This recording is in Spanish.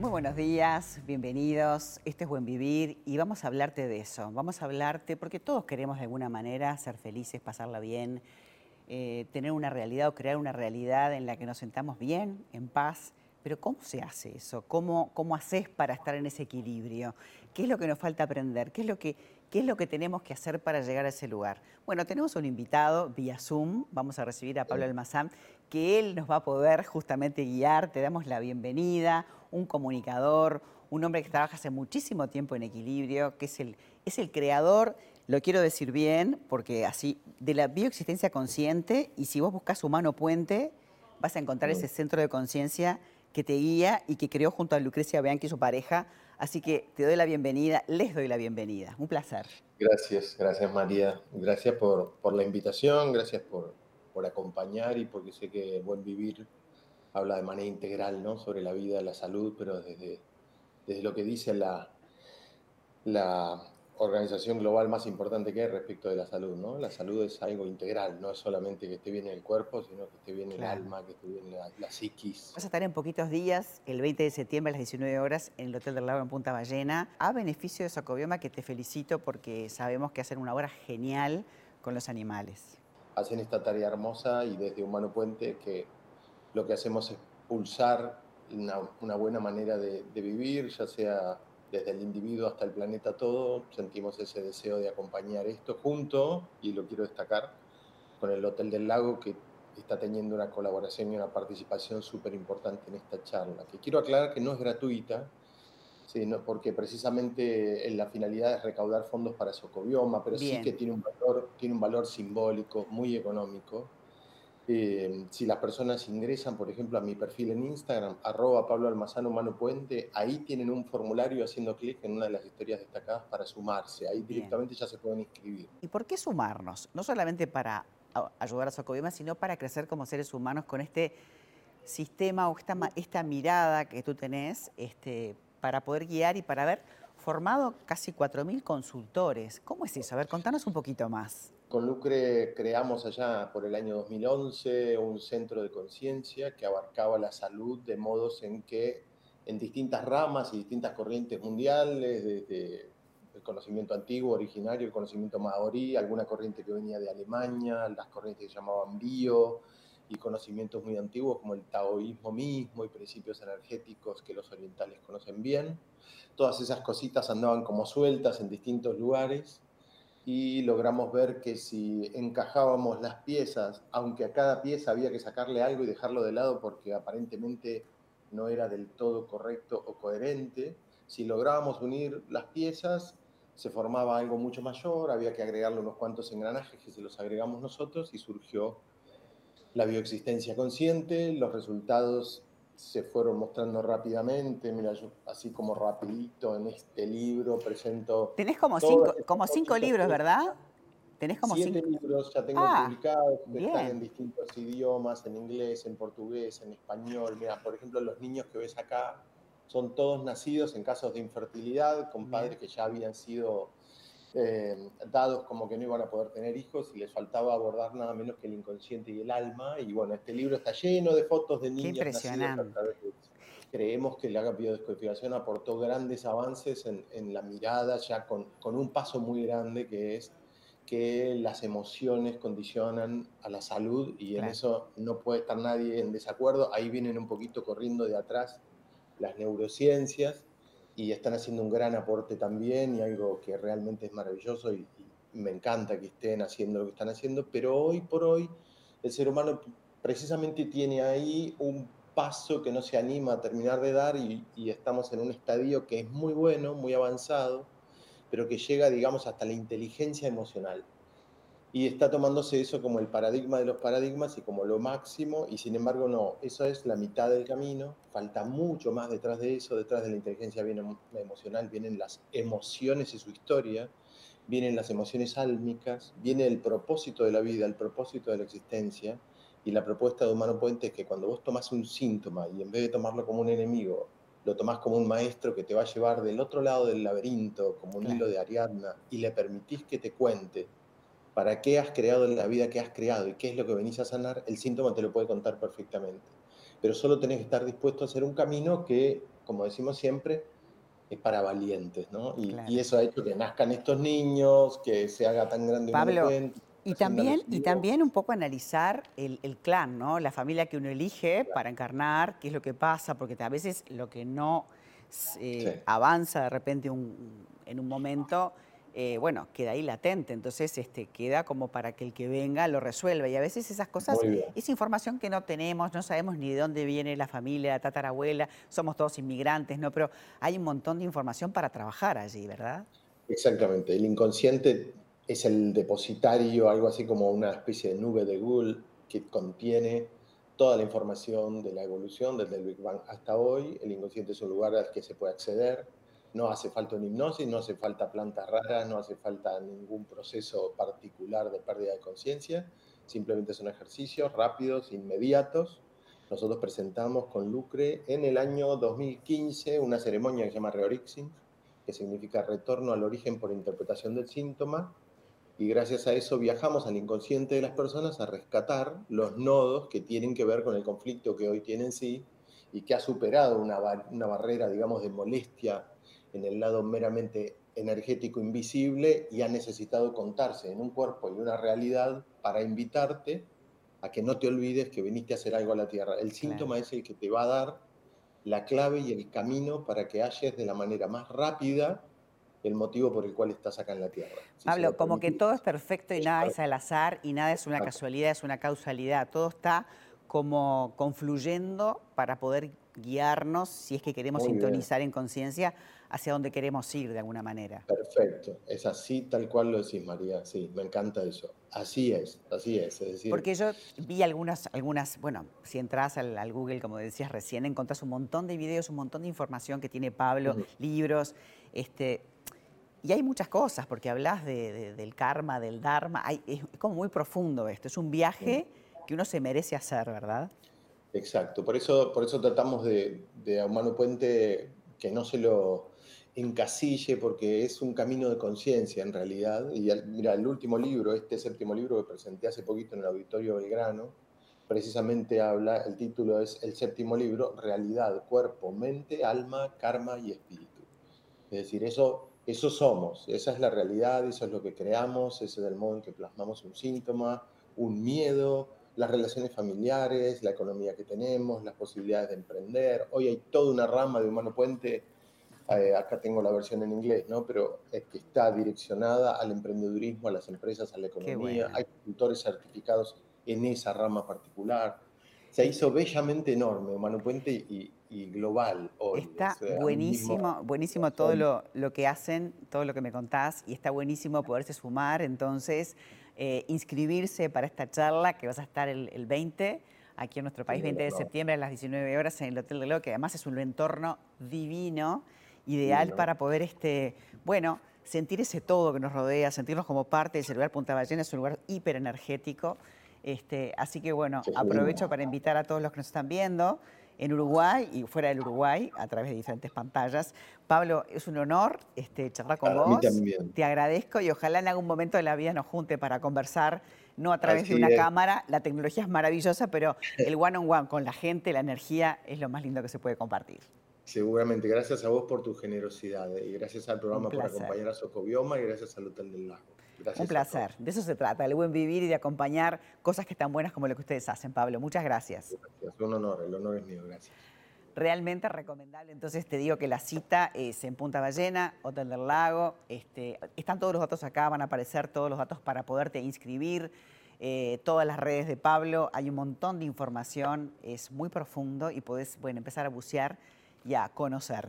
Muy buenos días, bienvenidos. Este es Buen Vivir y vamos a hablarte de eso. Vamos a hablarte porque todos queremos de alguna manera ser felices, pasarla bien, eh, tener una realidad o crear una realidad en la que nos sentamos bien, en paz. Pero ¿cómo se hace eso? ¿Cómo, ¿Cómo haces para estar en ese equilibrio? ¿Qué es lo que nos falta aprender? ¿Qué es lo que, qué es lo que tenemos que hacer para llegar a ese lugar? Bueno, tenemos un invitado vía Zoom, vamos a recibir a Pablo Almazán, que él nos va a poder justamente guiar, te damos la bienvenida, un comunicador, un hombre que trabaja hace muchísimo tiempo en equilibrio, que es el, es el creador lo quiero decir bien, porque así, de la bioexistencia consciente, y si vos buscas Humano Puente, vas a encontrar ese centro de conciencia que te guía y que creó junto a Lucrecia Bianchi, su pareja. Así que te doy la bienvenida, les doy la bienvenida. Un placer. Gracias, gracias María. Gracias por, por la invitación, gracias por, por acompañar y porque sé que Buen Vivir habla de manera integral ¿no? sobre la vida, la salud, pero desde, desde lo que dice la, la organización global más importante que hay respecto de la salud, ¿no? La salud es algo integral, no es solamente que esté bien el cuerpo, sino que esté bien el alma, que esté bien la, psiquis. Vas a estar en poquitos días, el 20 de septiembre a las 19 horas, en el Hotel del Lago en Punta Ballena, a beneficio de Socobioma, que te felicito porque sabemos que hacen una obra genial con los animales. Hacen esta tarea hermosa y desde Humano Puente que lo que hacemos es pulsar una, buena manera de, de vivir, ya sea desde el individuo hasta el planeta todo, sentimos ese deseo de acompañar esto junto, y lo quiero destacar, con el Hotel del Lago, que está teniendo una colaboración y una participación súper importante en esta charla, que quiero aclarar que no es gratuita, sino porque precisamente la finalidad es recaudar fondos para Socobioma, pero sí que tiene un, valor, tiene un valor simbólico muy económico, eh, si las personas ingresan, por ejemplo, a mi perfil en Instagram, arroba Pablo Almazano Mano Puente, ahí tienen un formulario haciendo clic en una de las historias destacadas para sumarse. Ahí directamente ya se pueden inscribir. ¿Y por qué sumarnos? No solamente para ayudar a Socobioma, sino para crecer como seres humanos con este sistema o esta, esta mirada que tú tenés este, para poder guiar y para haber formado casi 4.000 consultores. ¿Cómo es eso? A ver, contanos un poquito más. Con Lucre creamos allá por el año 2011 un centro de conciencia que abarcaba la salud de modos en que en distintas ramas y distintas corrientes mundiales, desde el conocimiento antiguo, originario, el conocimiento maorí, alguna corriente que venía de Alemania, las corrientes que llamaban bio, y conocimientos muy antiguos como el taoísmo mismo y principios energéticos que los orientales conocen bien. Todas esas cositas andaban como sueltas en distintos lugares y logramos ver que si encajábamos las piezas, aunque a cada pieza había que sacarle algo y dejarlo de lado porque aparentemente no era del todo correcto o coherente, si lográbamos unir las piezas, se formaba algo mucho mayor, había que agregarle unos cuantos engranajes que se los agregamos nosotros y surgió la bioexistencia consciente, los resultados se fueron mostrando rápidamente. Mira, yo así como rapidito en este libro presento... Tenés como cinco, como cinco libros, ¿verdad? Tenés como Siete libros ya tengo ah, publicados, que están en distintos idiomas, en inglés, en portugués, en español. Mira, por ejemplo, los niños que ves acá son todos nacidos en casos de infertilidad, con padres que ya habían sido eh, dados como que no iban a poder tener hijos y les faltaba abordar nada menos que el inconsciente y el alma. Y bueno, este libro está lleno de fotos de niños nacidos a través de Creemos que la biodescodificación aportó grandes avances en, la mirada, ya con, con, un paso muy grande que es que las emociones condicionan a la salud y en eso no puede estar nadie en desacuerdo. Ahí vienen un poquito corriendo de atrás las neurociencias y están haciendo un gran aporte también y algo que realmente es maravilloso y, me encanta que estén haciendo lo que están haciendo, pero hoy por hoy el ser humano precisamente tiene ahí un paso que no se anima a terminar de dar y, estamos en un estadio que es muy bueno, muy avanzado, pero que llega, digamos, hasta la inteligencia emocional y está tomándose eso como el paradigma de los paradigmas y como lo máximo, y sin embargo no, eso es la mitad del camino, falta mucho más detrás de eso, detrás de la inteligencia viene emocional, vienen las emociones y su historia, vienen las emociones álmicas, viene el propósito de la vida, el propósito de la existencia, y la propuesta de Humano Puente es que cuando vos tomás un síntoma y en vez de tomarlo como un enemigo, lo tomás como un maestro que te va a llevar del otro lado del laberinto, como un hilo de Ariadna, y le permitís que te cuente para qué has creado la vida que has creado y qué es lo que venís a sanar, el síntoma te lo puede contar perfectamente. Pero solo tenés que estar dispuesto a hacer un camino que, como decimos siempre, es para valientes, ¿no? Y, eso ha hecho que nazcan estos niños, que se haga tan grande Pablo, y también, y también un poco analizar el, clan, ¿no? La familia que uno elige para encarnar, qué es lo que pasa, porque a veces lo que no eh, avanza de repente en un momento eh, bueno, queda ahí latente, entonces este, queda como para que el que venga lo resuelva. Y a veces esas cosas, esa información que no tenemos, no sabemos ni de dónde viene la familia, la tatarabuela, somos todos inmigrantes, ¿no? Pero hay un montón de información para trabajar allí, ¿verdad? Exactamente, el inconsciente es el depositario, algo así como una especie de nube de Google que contiene toda la información de la evolución desde el Big Bang hasta hoy. El inconsciente es un lugar al que se puede acceder no hace falta una hipnosis, no hace falta plantas raras, no hace falta ningún proceso particular de pérdida de conciencia, simplemente son ejercicios rápidos, inmediatos. Nosotros presentamos con Lucre en el año 2015 una ceremonia que se llama Reorixing, que significa retorno al origen por interpretación del síntoma, y gracias a eso viajamos al inconsciente de las personas a rescatar los nodos que tienen que ver con el conflicto que hoy tienen sí y que ha superado una, una barrera, digamos, de molestia en el lado meramente energético invisible y ha necesitado contarse en un cuerpo y una realidad para invitarte a que no te olvides que viniste a hacer algo a la Tierra. El síntoma es el que te va a dar la clave y el camino para que halles de la manera más rápida el motivo por el cual estás acá en la Tierra. Pablo, como que todo es perfecto y nada es al azar y nada es una casualidad, es una causalidad. Todo está como confluyendo para poder guiarnos, si es que queremos sintonizar en conciencia, hacia dónde queremos ir de alguna manera. Perfecto, es así tal cual lo decís, María, sí, me encanta eso. Así es, así es. decir... Porque yo vi algunas, algunas bueno, si entras al, Google, como decías recién, encontrás un montón de videos, un montón de información que tiene Pablo, libros, este, y hay muchas cosas, porque hablas del karma, del dharma, es, como muy profundo esto, es un viaje que uno se merece hacer, ¿verdad? Exacto, por eso, por eso tratamos de, de a Humano Puente que no se lo encasille porque es un camino de conciencia en realidad. Y mira, el último libro, este séptimo libro que presenté hace poquito en el Auditorio Belgrano, precisamente habla, el título es El séptimo libro, Realidad, Cuerpo, Mente, Alma, Karma y Espíritu. Es decir, eso, eso somos, esa es la realidad, eso es lo que creamos, ese es el modo en que plasmamos un síntoma, un miedo, las relaciones familiares, la economía que tenemos, las posibilidades de emprender. Hoy hay toda una rama de Humano Puente eh, acá tengo la versión en inglés, ¿no? Pero es que está direccionada al emprendedurismo, a las empresas, a la economía. Hay consultores certificados en esa rama particular. Se hizo bellamente enorme, Humano Puente, y, global hoy. Está buenísimo, buenísimo todo lo, lo, que hacen, todo lo que me contás, y está buenísimo poderse sumar, entonces, eh, inscribirse para esta charla que vas a estar el, el 20 aquí en nuestro país, 20 de septiembre a las 19 horas en el Hotel de Lo, que además es un entorno divino ideal para poder, este, bueno, sentir ese todo que nos rodea, sentirnos como parte del lugar Punta Ballena, es un lugar hiperenergético. Este, así que bueno, aprovecho para invitar a todos los que nos están viendo en Uruguay y fuera del Uruguay a través de diferentes pantallas. Pablo, es un honor este, charlar con vos. Te agradezco y ojalá en algún momento de la vida nos junte para conversar, no a través de una cámara. La tecnología es maravillosa, pero el one on one con la gente, la energía, es lo más lindo que se puede compartir. Seguramente, gracias a vos por tu generosidad eh, y gracias al programa por acompañar a Socobioma y gracias al Hotel del Lago. Un placer, de eso se trata, el buen vivir y de acompañar cosas que están buenas como lo que ustedes hacen, Pablo. Muchas gracias. Gracias, un honor, el honor es mío, gracias. Realmente recomendable, entonces te digo que la cita es en Punta Ballena, Hotel del Lago, este, están todos los datos acá, van a aparecer todos los datos para poderte inscribir. Eh, todas las redes de Pablo, hay un montón de información, es muy profundo y podés bueno, empezar a bucear y a conocer.